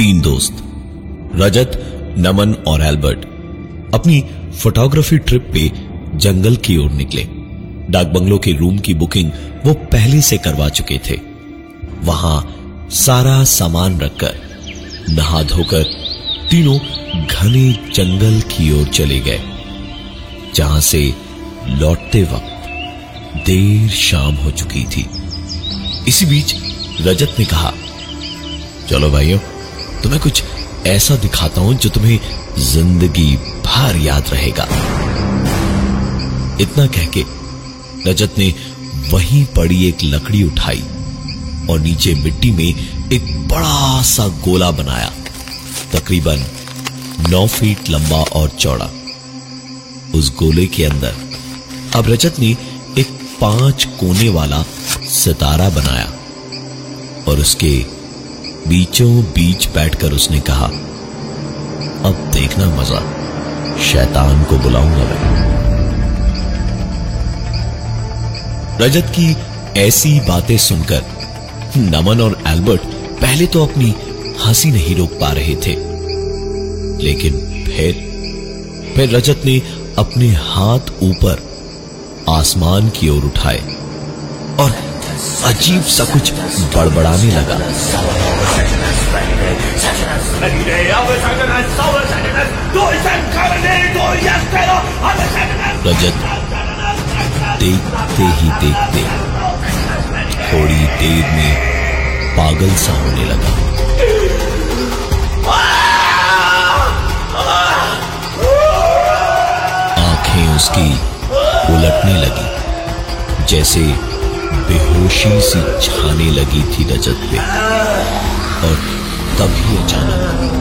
तीन दोस्त, रजत, नमन और एल्बर्ट, अपनी फोटोग्राफी ट्रिप पे जंगल की ओर निकले। डाक बंगलो के रूम की बुकिंग वो पहले से करवा चुके थे। वहाँ सारा सामान रखकर नहा धोकर तीनों घने जंगल की ओर चले गए, जहाँ से लौटते वक्त देर शाम हो चुकी थी। इसी बीच रजत ने कहा, चलो भाइयों तुम्हें कुछ ऐसा दिखाता हूँ जो तुम्हें ज़िंदगी भर याद रहेगा। इतना कह के रजत ने वहीं पड़ी एक लकड़ी उठाई और नीचे मिट्टी में एक बड़ा सा गोला बनाया, तकरीबन नौ फीट लंबा और चौड़ा। उस गोले के अंदर अब रजत ने एक पाँच कोने वाला सितारा बनाया और उसके बीचों बीच बैठकर उसने कहा, अब देखना मज़ा, शैतान को बुलाऊँगा मैं. रजत की ऐसी बातें सुनकर नमन और एल्बर्ट पहले तो अपनी हँसी नहीं रोक पा रहे थे, लेकिन फिर फिर रजत ने अपने हाथ ऊपर आसमान की ओर उठाए और अजीब सा कुछ बड़बड़ाने लगा। रजत, देखते ही देखते, थोड़ी देर में पागल सा होने लगा। आँखें उसकी उलटने लगी, जैसे बेहोशी सी छाने लगी थी रजत पे। और तभी अचानक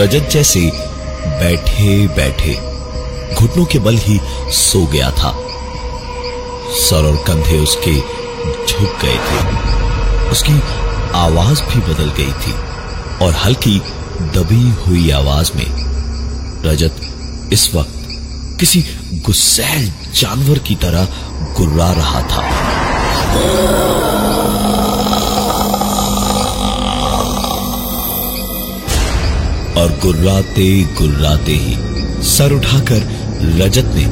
रजत जैसे बैठे बैठे घुटनों के बल ही सो गया था। सर और कंधे उसके झुक गए थे। उसकी आवाज़ भी बदल गई थी। और हल्की दबी हुई आवाज़ में, रजत, इस वक्त किसी गुस्सैल जानवर की तरह गुर्रा रहा था। और गुर्राते गुर्राते ही सर उठाकर रजत ने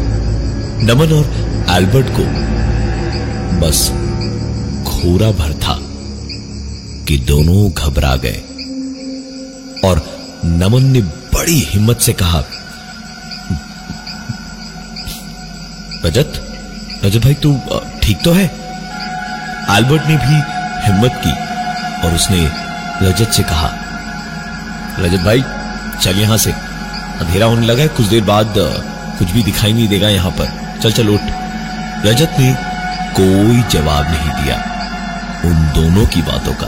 नमन और एल्बर्ट को बस खोरा भर था कि दोनों घबरा गए। और नमन ने बड़ी हिम्मत से कहा, रजत रजत भाई, तू ठीक तो है? एल्बर्ट ने भी हिम्मत की और उसने रजत से कहा, रजत भाई, चल यहाँ से। अंधेरा होने लगा है, कुछ देर बाद कुछ भी दिखाई नहीं देगा यहाँ पर। चल चल, उठ। रजत ने कोई जवाब नहीं दिया उन दोनों की बातों का।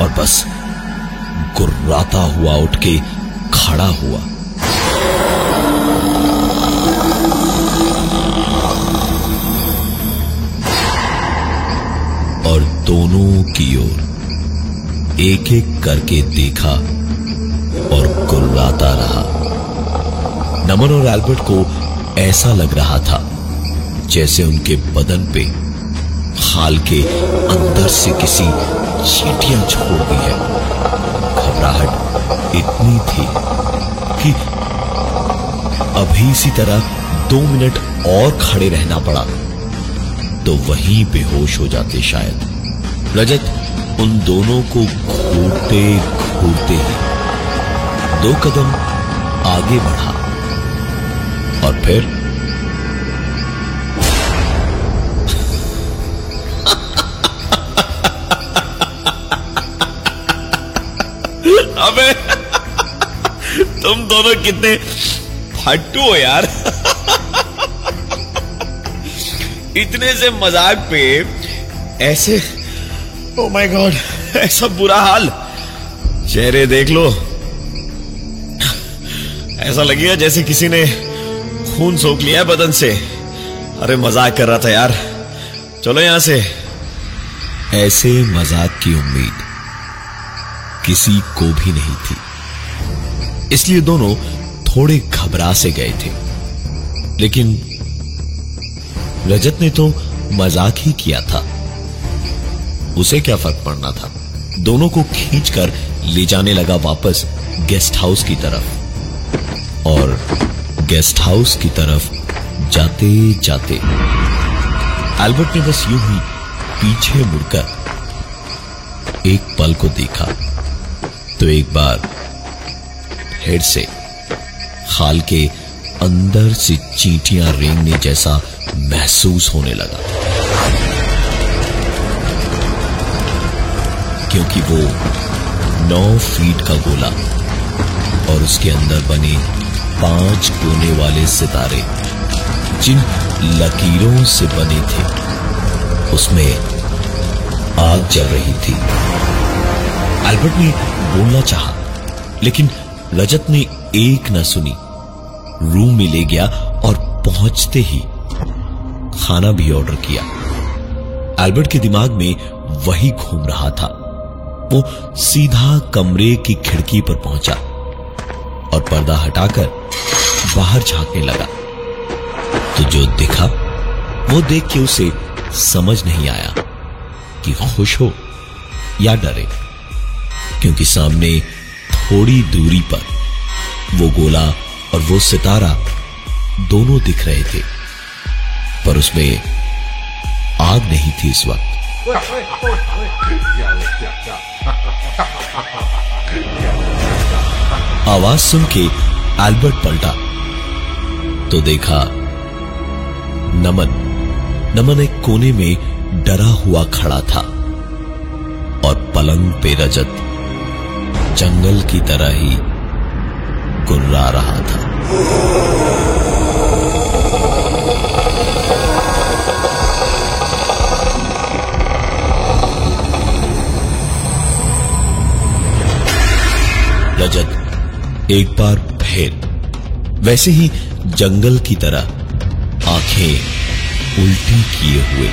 और बस गुर्राता हुआ उठ के खड़ा हुआ। और दोनों की ओर एक एक करके देखा और गुर्राता रहा। नमन और एल्बर्ट को ऐसा लग रहा था जैसे उनके बदन पे खाल के अंदर से किसी चीटियाँ छोड़ दी है। घबराहट इतनी थी कि अभी इसी तरह दो मिनट और खड़े रहना पड़ा तो वहीं बेहोश हो जाते शायद। रजत उन दोनों को घूरते घूरते ही दो कदम आगे बढ़ा और फिर अबे तुम दोनों कितने फट्टू हो यार। इतने से मज़ाक पे ऐसे ओ माय गॉड ऐसा बुरा हाल। चेहरे देख लो। ऐसा लगेगा जैसे किसी ने खून सोख लिया बदन से। अरे मज़ाक कर रहा था यार। चलो यहाँ से। ऐसे मज़ाक की उम्मीद। किसी को भी नहीं थी। इसलिए दोनों थोड़े घबरा से गए थे। लेकिन रजत ने तो मज़ाक ही किया था। उसे क्या फ़र्क पड़ना था? दोनों को खींचकर ले जाने लगा वापस गेस्ट हाउस की तरफ़। और गेस्ट हाउस की तरफ़ जाते जाते एल्बर्ट ने बस यूँ ही पीछे मुड़कर एक पल को देखा। तो एक बार हेड से खाल के अंदर से चींटियाँ रेंगने जैसा महसूस होने लगा। क्योंकि वो नौ फीट का गोला और उसके अंदर बने पाँच कोने वाले सितारे, जिन लकीरों से बने थे, उसमें आग जल रही थी। एल्बर्ट ने बोलना चाहा, लेकिन रजत ने एक न सुनी। रूम में ले गया और पहुँचते ही खाना भी ऑर्डर किया। एल्बर्ट के दिमाग में वही घूम रहा था। वो सीधा कमरे की खिड़की पर पहुँचा और पर्दा हटाकर बाहर झांकने लगा। तो जो दिखा, वो देख के उसे समझ नहीं आया कि खुश हो या डरे। क्योंकि सामने थोड़ी दूरी पर वो गोला और वो सितारा दोनों दिख रहे थे, पर उसमें आग नहीं थी इस वक्त। आवाज़ सुन के एल्बर्ट पलटा तो देखा नमन नमन एक कोने में डरा हुआ खड़ा था और पलंग पे रजत जंगल की तरह ही गुर्रा रहा था। रजत, एक बार फिर, वैसे ही जंगल की तरह आँखें उल्टी किए हुए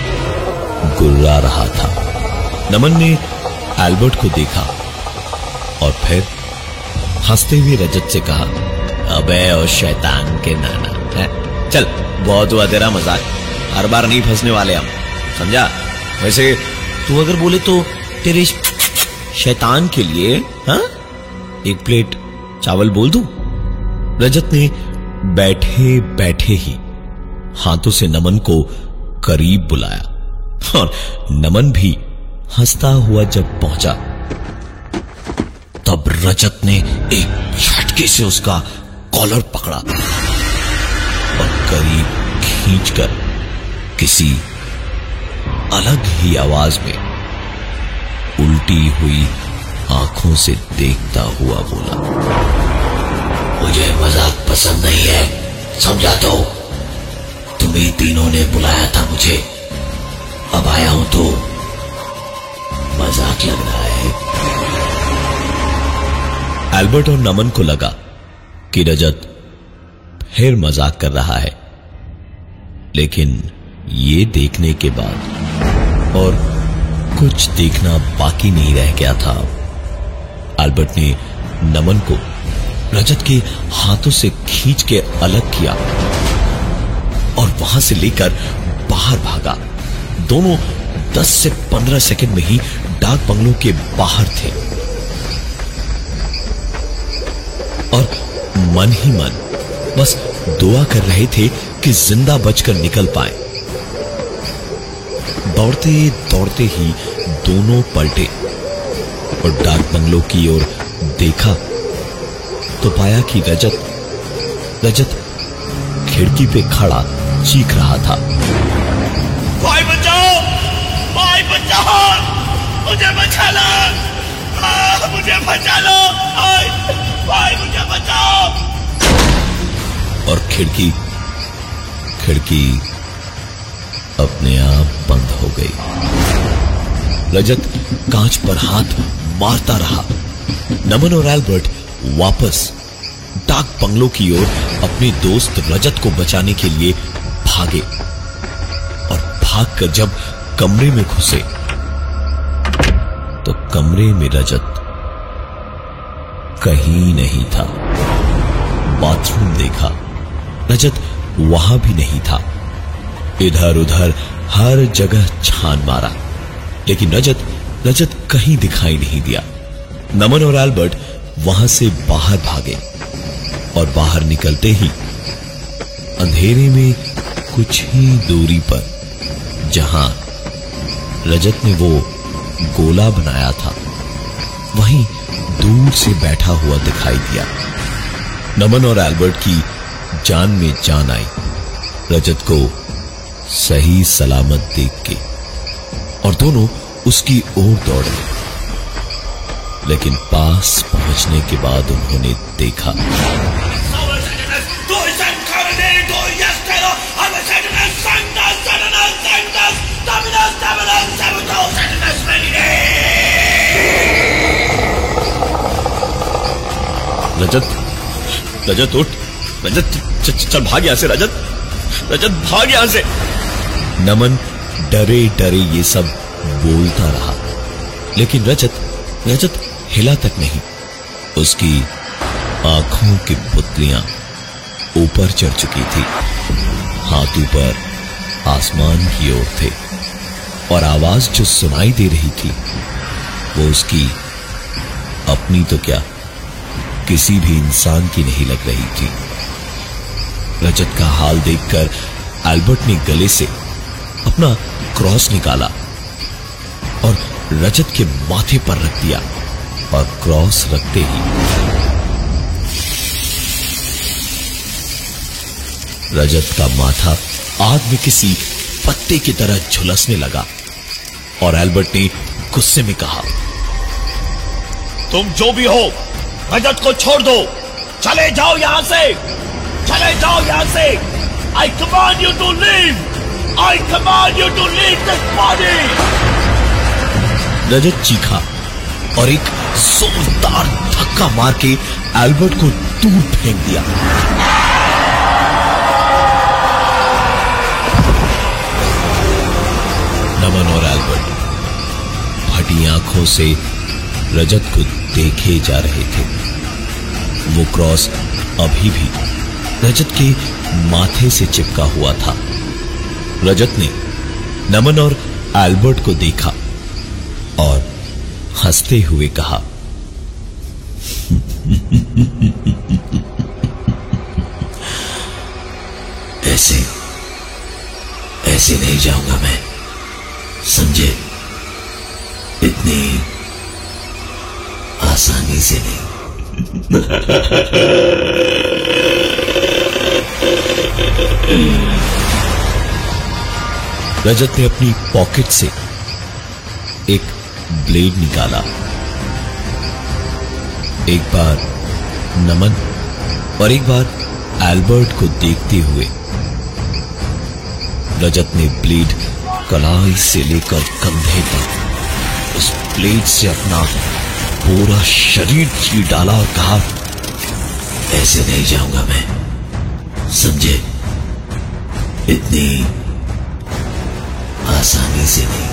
गुर्रा रहा था। नमन ने एल्बर्ट को देखा। और फिर हँसते हुए रजत से कहा, अबे और शैतान के नाना, है? चल, बहुत हुआ तेरा मज़ाक। हर बार नहीं फंसने वाले हम, समझा? वैसे तू अगर बोले तो तेरे शैतान के लिए हाँ? एक प्लेट चावल बोल दू? रजत ने बैठे बैठे ही हाथों से नमन को करीब बुलाया और नमन भी हंसता हुआ जब पहुँचा तब रजत ने एक झटके से उसका कॉलर पकड़ा और करीब खींचकर किसी अलग ही आवाज़ में उल्टी हुई आँखों से देखता हुआ बोला, मुझे मज़ाक पसंद नहीं है समझा तो तुम्हें तीनों ने बुलाया था मुझे। अब आया हूँ तो मज़ाक लग रहा है। एल्बर्ट और नमन को लगा कि रजत फिर मज़ाक कर रहा है। लेकिन ये देखने के बाद और कुछ देखना बाकी नहीं रह गया था। एल्बर्ट ने नमन को रजत के हाथों से खींच के अलग किया और वहाँ से लेकर बाहर भागा। दोनों 10 से 15 सेकंड में ही डाक बंगलों के बाहर थे और मन ही मन। बस दुआ कर रहे थे कि ज़िंदा बचकर निकल पाए। दौड़ते दौड़ते ही दोनों पलटे और डाक बंगलों की ओर देखा तो पाया कि रजत रजत खिड़की पे खड़ा चीख रहा था। भाई बचाओ! भाई बचाओ! मुझे बचा लो आ, मुझे बचा लो खिड़की खिड़की अपने आप बंद हो गई। रजत कांच पर हाथ मारता रहा। नमन और एल्बर्ट वापस डाक बंगलों की ओर अपने दोस्त रजत को बचाने के लिए भागे और भागकर जब कमरे में घुसे तो कमरे में रजत कहीं नहीं था। बाथरूम देखा। रजत वहाँ भी नहीं था। इधर उधर हर जगह छान मारा। लेकिन रजत रजत कहीं दिखाई नहीं दिया। नमन और एल्बर्ट वहाँ से बाहर भागे और बाहर निकलते ही अंधेरे में कुछ ही दूरी पर, जहाँ रजत ने वो गोला बनाया था, वहीं दूर से बैठा हुआ दिखाई दिया। नमन और एल्बर्ट की जान में जान आई। रजत को सही सलामत देख के और दोनों उसकी ओर दौड़े लेकिन पास पहुँचने के बाद उन्होंने देखा। रजत रजत उठ। रजत चल भाग यहाँ से, रजत। रजत, भाग यहाँ से। नमन डरे डरे ये सब बोलता रहा। लेकिन रजत रजत हिला तक नहीं। उसकी आँखों की पुतलियाँ ऊपर चढ़ चुकी थी। हाथ ऊपर आसमान की ओर थे। और आवाज़ जो सुनाई दे रही थी, वो उसकी अपनी तो क्या किसी भी इंसान की नहीं लग रही थी। रजत का हाल देखकर एल्बर्ट ने गले से अपना क्रॉस निकाला और रजत के माथे पर रख दिया और क्रॉस रखते ही रजत का माथा आग में किसी पत्ते की तरह झुलसने लगा और एल्बर्ट ने गुस्से में कहा, तुम जो भी हो, रजत को छोड़ दो। चले जाओ यहाँ से। चले जाओ यहाँ से I command you to leave I command you to leave this body Rajat चीखा और एक जोरदार धक्का मार के एल्बर्ट को दूर फेंक दिया। नमन और एल्बर्ट फटी आँखों से रजत को देखे जा रहे थे। वो क्रॉस अभी भी रजत के माथे से चिपका हुआ था। रजत ने नमन और एल्बर्ट को देखा और हँसते हुए कहा, ऐसे ऐसे नहीं जाऊँगा मैं। समझे? इतनी आसानी से नहीं। रजत ने अपनी पॉकेट से एक ब्लेड निकाला। एक बार नमन और एक बार एल्बर्ट को देखते हुए रजत ने ब्लेड कलाई से लेकर कंधे तक उस ब्लेड से अपना पूरा शरीर चीर डाला और कहा, ऐसे नहीं जाऊँगा मैं। समझे? इतनी आसानी से नहीं।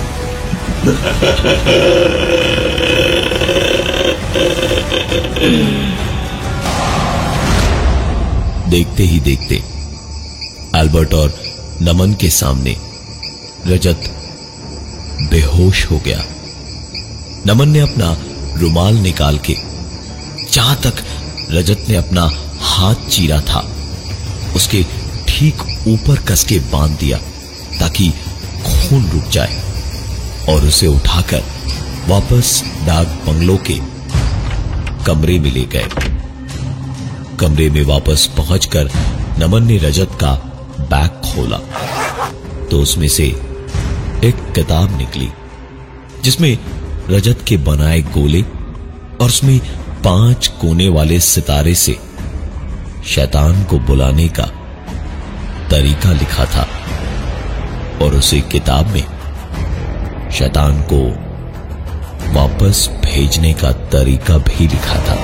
देखते ही देखते एल्बर्ट और नमन के सामने रजत बेहोश हो गया। नमन ने अपना रुमाल निकाल के, जहाँ तक रजत ने अपना हाथ चीरा था, उसके ठीक ऊपर कसके बाँध दिया ताकि खून रुक जाए और उसे उठाकर वापस डाक बंगलों के कमरे में ले गए। कमरे में वापस पहुंचकर नमन ने रजत का बैग खोला। तो उसमें से एक किताब निकली, जिसमें रजत के बनाए गोले और उसमें पाँच कोने वाले सितारे से शैतान को बुलाने का तरीका लिखा था और उसी किताब में शैतान को वापस भेजने का तरीका भी लिखा था।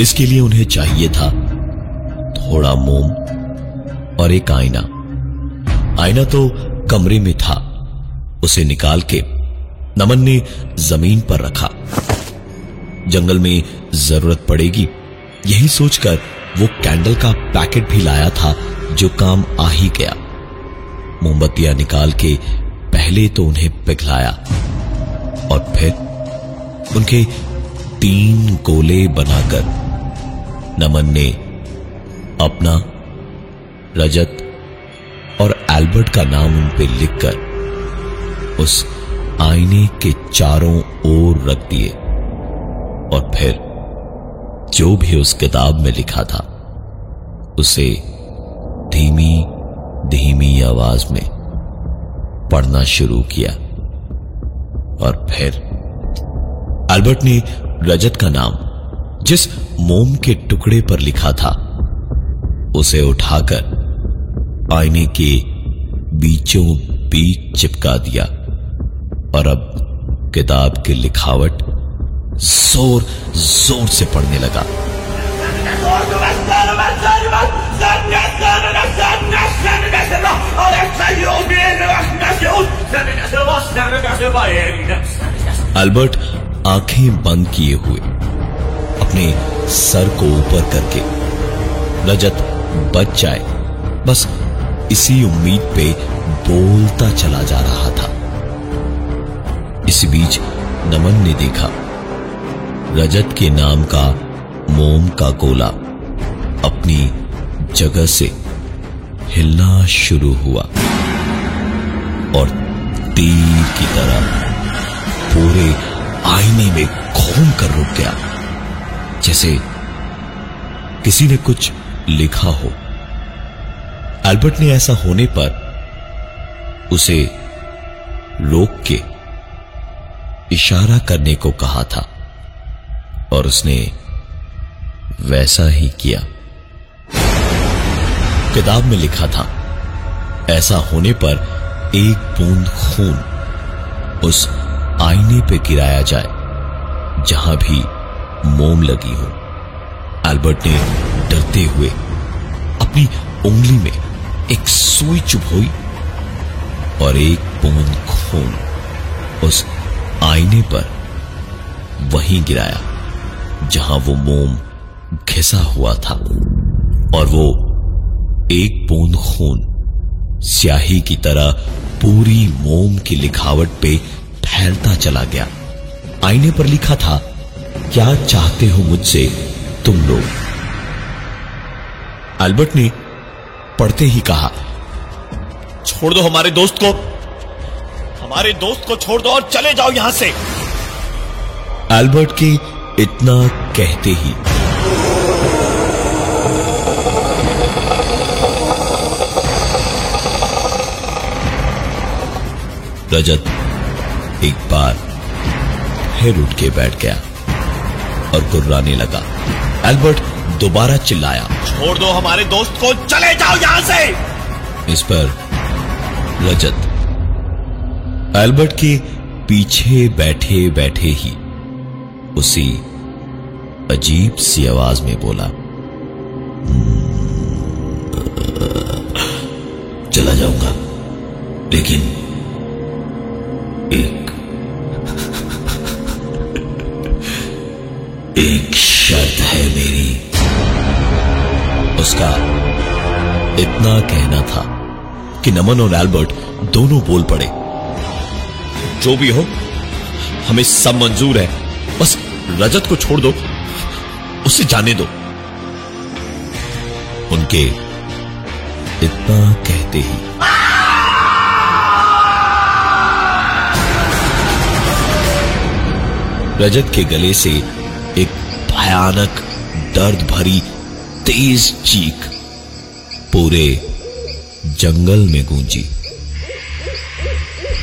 इसके लिए उन्हें चाहिए था थोड़ा मोम और एक आईना। आईना तो कमरे में था। उसे निकाल के नमन ने ज़मीन पर रखा। जंगल में ज़रूरत पड़ेगी, यही सोचकर वो कैंडल का पैकेट भी लाया था, जो काम आ ही गया। मोमबत्तियाँ निकाल के पहले तो उन्हें पिघलाया और फिर उनके तीन गोले बनाकर नमन ने अपना रजत और एल्बर्ट का नाम उन पे लिखकर उस आईने के चारों ओर रख दिए और फिर जो भी उस किताब में लिखा था उसे धीमी धीमी आवाज़ में पढ़ना शुरू किया। और फिर अल्बर्ट ने रजत का नाम, जिस मोम के टुकड़े पर लिखा था, उसे उठाकर आईने के बीचों बीच चिपका दिया। और अब किताब की लिखावट ज़ोर ज़ोर से पढ़ने लगा। अल्बर्ट आँखें बंद किए हुए, अपने सर को ऊपर करके। रजत बच जाए, बस इसी उम्मीद पे बोलता चला जा रहा था। इसी बीच नमन ने देखा, रजत के नाम का मोम का गोला अपनी जगह से हिलना शुरू हुआ और तीर की तरह पूरे आईने में घूम कर रुक गया। जैसे किसी ने कुछ लिखा हो। एल्बर्ट ने ऐसा होने पर उसे रोक के इशारा करने को कहा था और उसने वैसा ही किया। किताब में लिखा था, ऐसा होने पर एक बूंद खून उस आईने पे गिराया जाए, जहाँ भी मोम लगी हो। एल्बर्ट ने डरते हुए अपनी उंगली में एक सुई चुभोई और एक बूंद खून उस आईने पर वहीं गिराया, जहाँ वो मोम घिसा हुआ था और वो एक बूंद खून स्याही की तरह पूरी मोम की लिखावट पे फैलता चला गया। आईने पर लिखा था, क्या चाहते हो मुझसे तुम लोग? अल्बर्ट ने पढ़ते ही कहा, छोड़ दो हमारे दोस्त को। हमारे दोस्त को छोड़ दो और चले जाओ यहाँ से। अल्बर्ट के इतना कहते ही रजत एक बार फिर उठ के बैठ गया और गुर्राने लगा। एल्बर्ट दोबारा चिल्लाया छोड़ दो हमारे दोस्त को चले जाओ यहाँ से। इस पर रजत एल्बर्ट के पीछे बैठे बैठे ही उसी अजीब सी आवाज़ में बोला चला जाऊँगा लेकिन इतना कहना था कि नमन और एल्बर्ट दोनों बोल पड़े। जो भी हो, हमें सब मंजूर है। बस रजत को छोड़ दो। उसे जाने दो। उनके इतना कहते ही रजत के गले से एक भयानक दर्द भरी तेज चीख पूरे जंगल में गूंजी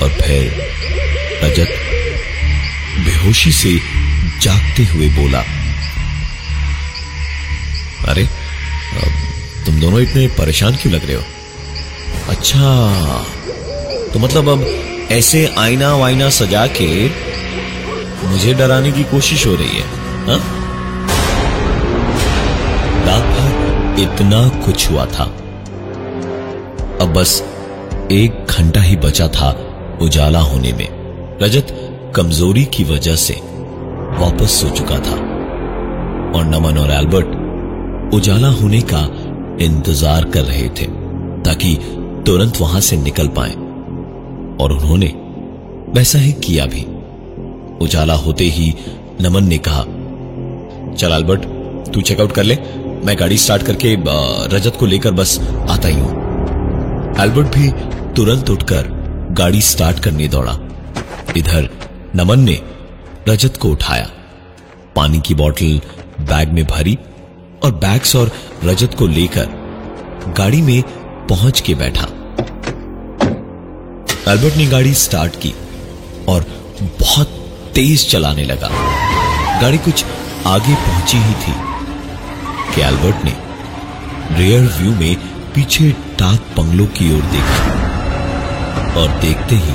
और फिर रजत बेहोशी से जागते हुए बोला, अरे तुम दोनों इतने परेशान क्यों लग रहे हो अच्छा तो मतलब अब ऐसे आईना वाइना सजा के मुझे डराने की कोशिश हो रही है, हा? भर इतना कुछ हुआ था अब बस एक घंटा ही बचा था उजाला होने में। रजत कमज़ोरी की वजह से वापस सो चुका था। और नमन और एल्बर्ट उजाला होने का इंतज़ार कर रहे थे, ताकि तुरंत वहाँ से निकल पाए। और उन्होंने वैसा ही किया भी। उजाला होते ही नमन ने कहा, चल अल्बर्ट, तू चेकआउट कर ले। मैं गाड़ी स्टार्ट करके रजत को लेकर बस आता ही हूँ। अल्बर्ट भी तुरंत उठकर गाड़ी स्टार्ट करने दौड़ा। इधर नमन ने रजत को उठाया। पानी की बोतल बैग में भरी और बैग्स और रजत को लेकर गाड़ी में पहुँच के बैठा। अल्बर्ट ने गाड़ी स्टार्ट की और बहुत तेज चलाने लगा। गाड़ी कुछ आगे पहुँची ही थी कि अल्बर्ट ने रियर व्यू में पीछे डाक बंगलों की ओर देखा और देखते ही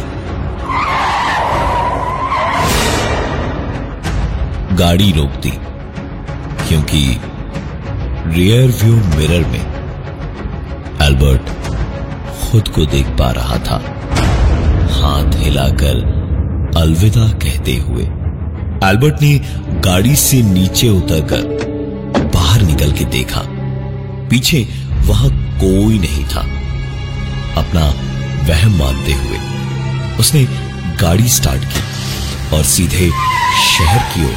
गाड़ी रोक दी, क्योंकि रियर व्यू मिरर में अल्बर्ट खुद को देख पा रहा था। हाथ हिलाकर अलविदा कहते हुए अल्बर्ट ने गाड़ी से नीचे उतरकर बाहर निकल के देखा। पीछे वहाँ कोई नहीं था। अपना वहम मानते हुए उसने गाड़ी स्टार्ट की और सीधे शहर की ओर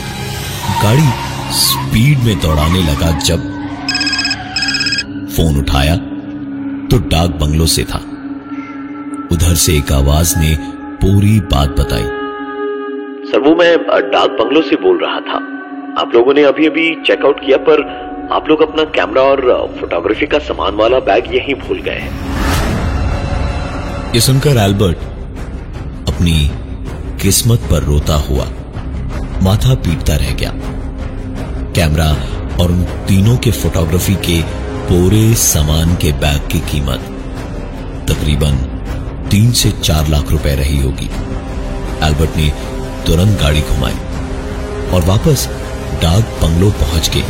गाड़ी स्पीड में दौड़ाने लगा। जब फ़ोन उठाया तो डाक बंगलों से था। उधर से एक आवाज़ ने पूरी बात बताई। सर, वो मैं डाक बंगलों से बोल रहा था। आप लोगों ने अभी अभी चेकआउट किया, पर आप लोग अपना कैमरा और फोटोग्राफी का सामान वाला बैग यहीं भूल गए ये सुनकर एल्बर्ट अपनी किस्मत पर रोता हुआ माथा पीटता रह गया। कैमरा और उन तीनों के फोटोग्राफी के पूरे सामान के बैग की कीमत तकरीबन तीन से चार लाख रुपए रही होगी। एल्बर्ट ने तुरंत गाड़ी घुमाई और वापस डाक बंगलो पहुँच के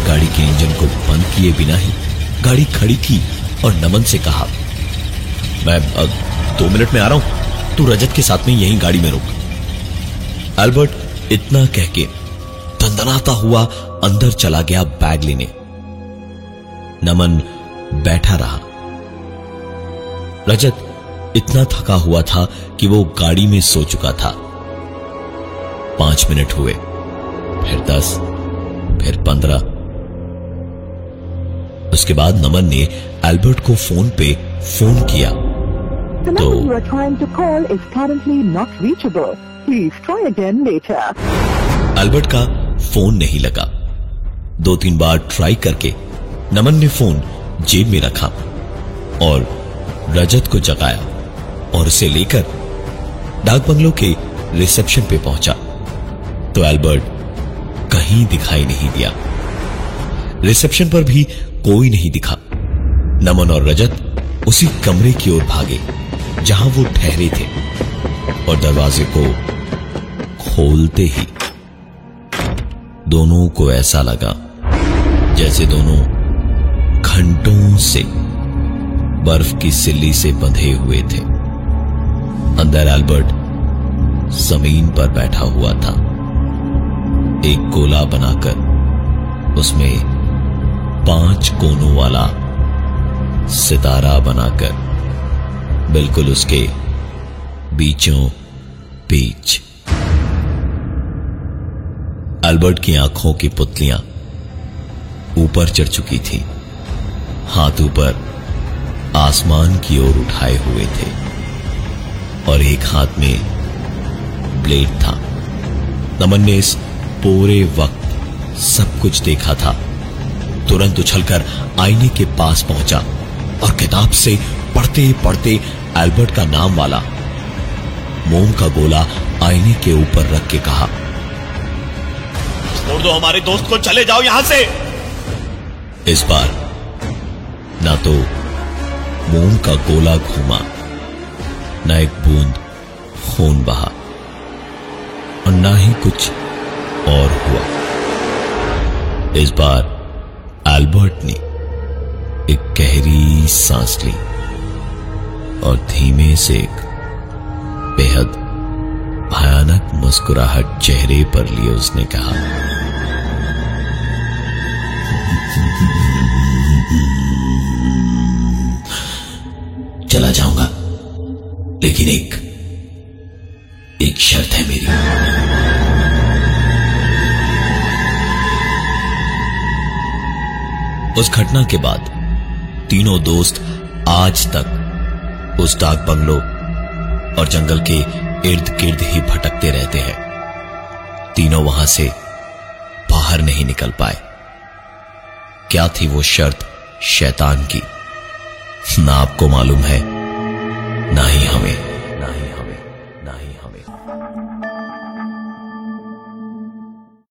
गाड़ी के इंजन को बंद किए बिना ही गाड़ी खड़ी की और नमन से कहा, मैं दो मिनट में आ रहा हूँ। तू रजत के साथ में यही गाड़ी में रुक। एल्बर्ट इतना कह के धंधनाता हुआ अंदर चला गया बैग लेने। नमन बैठा रहा। रजत इतना थका हुआ था कि वो गाड़ी में सो चुका था। पाँच मिनट हुए, फिर दस, फिर पंद्रह उसके बाद नमन ने एल्बर्ट को फ़ोन पे फ़ोन किया। तो. अल्बर्ट का फ़ोन नहीं लगा। दो तीन बार ट्राई करके नमन ने फ़ोन जेब में रखा और रजत को जगाया और उसे लेकर डाक बंगलों के रिसेप्शन पे पहुँचा। तो एल्बर्ट कहीं दिखाई नहीं दिया। रिसेप्शन पर भी कोई नहीं दिखा। नमन और रजत उसी कमरे की ओर भागे, जहाँ वो ठहरे थे, और दरवाजे को खोलते ही दोनों को ऐसा लगा जैसे दोनों घंटों से बर्फ़ की सिल्ली से बंधे हुए थे। अंदर एल्बर्ट ज़मीन पर बैठा हुआ था। एक गोला बनाकर उसमें पाँच कोनों वाला सितारा बनाकर, बिल्कुल उसके बीचों बीच। अल्बर्ट की आँखों की पुतलियाँ ऊपर चढ़ चुकी थी। हाथ ऊपर आसमान की ओर उठाए हुए थे और एक हाथ में ब्लेड था। नमन ने इस पूरे वक्त सब कुछ देखा था। तुरंत उछलकर आईने के पास पहुँचा और किताब से पढ़ते पढ़ते एल्बर्ट का नाम वाला मोम का गोला आईने के ऊपर रख के कहा छोड़ दो हमारे दोस्त को चले जाओ यहाँ से. इस बार ना तो मोम का गोला घूमा ना एक बूंद खून बहा और ना ही कुछ और हुआ। इस बार एल्बर्ट ने एक गहरी सांस ली और धीमे से एक बेहद भयानक मुस्कुराहट चेहरे पर लिए उसने कहा, चला जाऊँगा, लेकिन एक एक शर्त है मेरी। उस घटना के बाद तीनों दोस्त आज तक उस डाक बंगलो और जंगल के इर्द गिर्द ही भटकते रहते हैं। तीनों वहाँ से बाहर नहीं निकल पाए। क्या थी वो शर्त शैतान की? ना आपको मालूम है, ना ही हमें।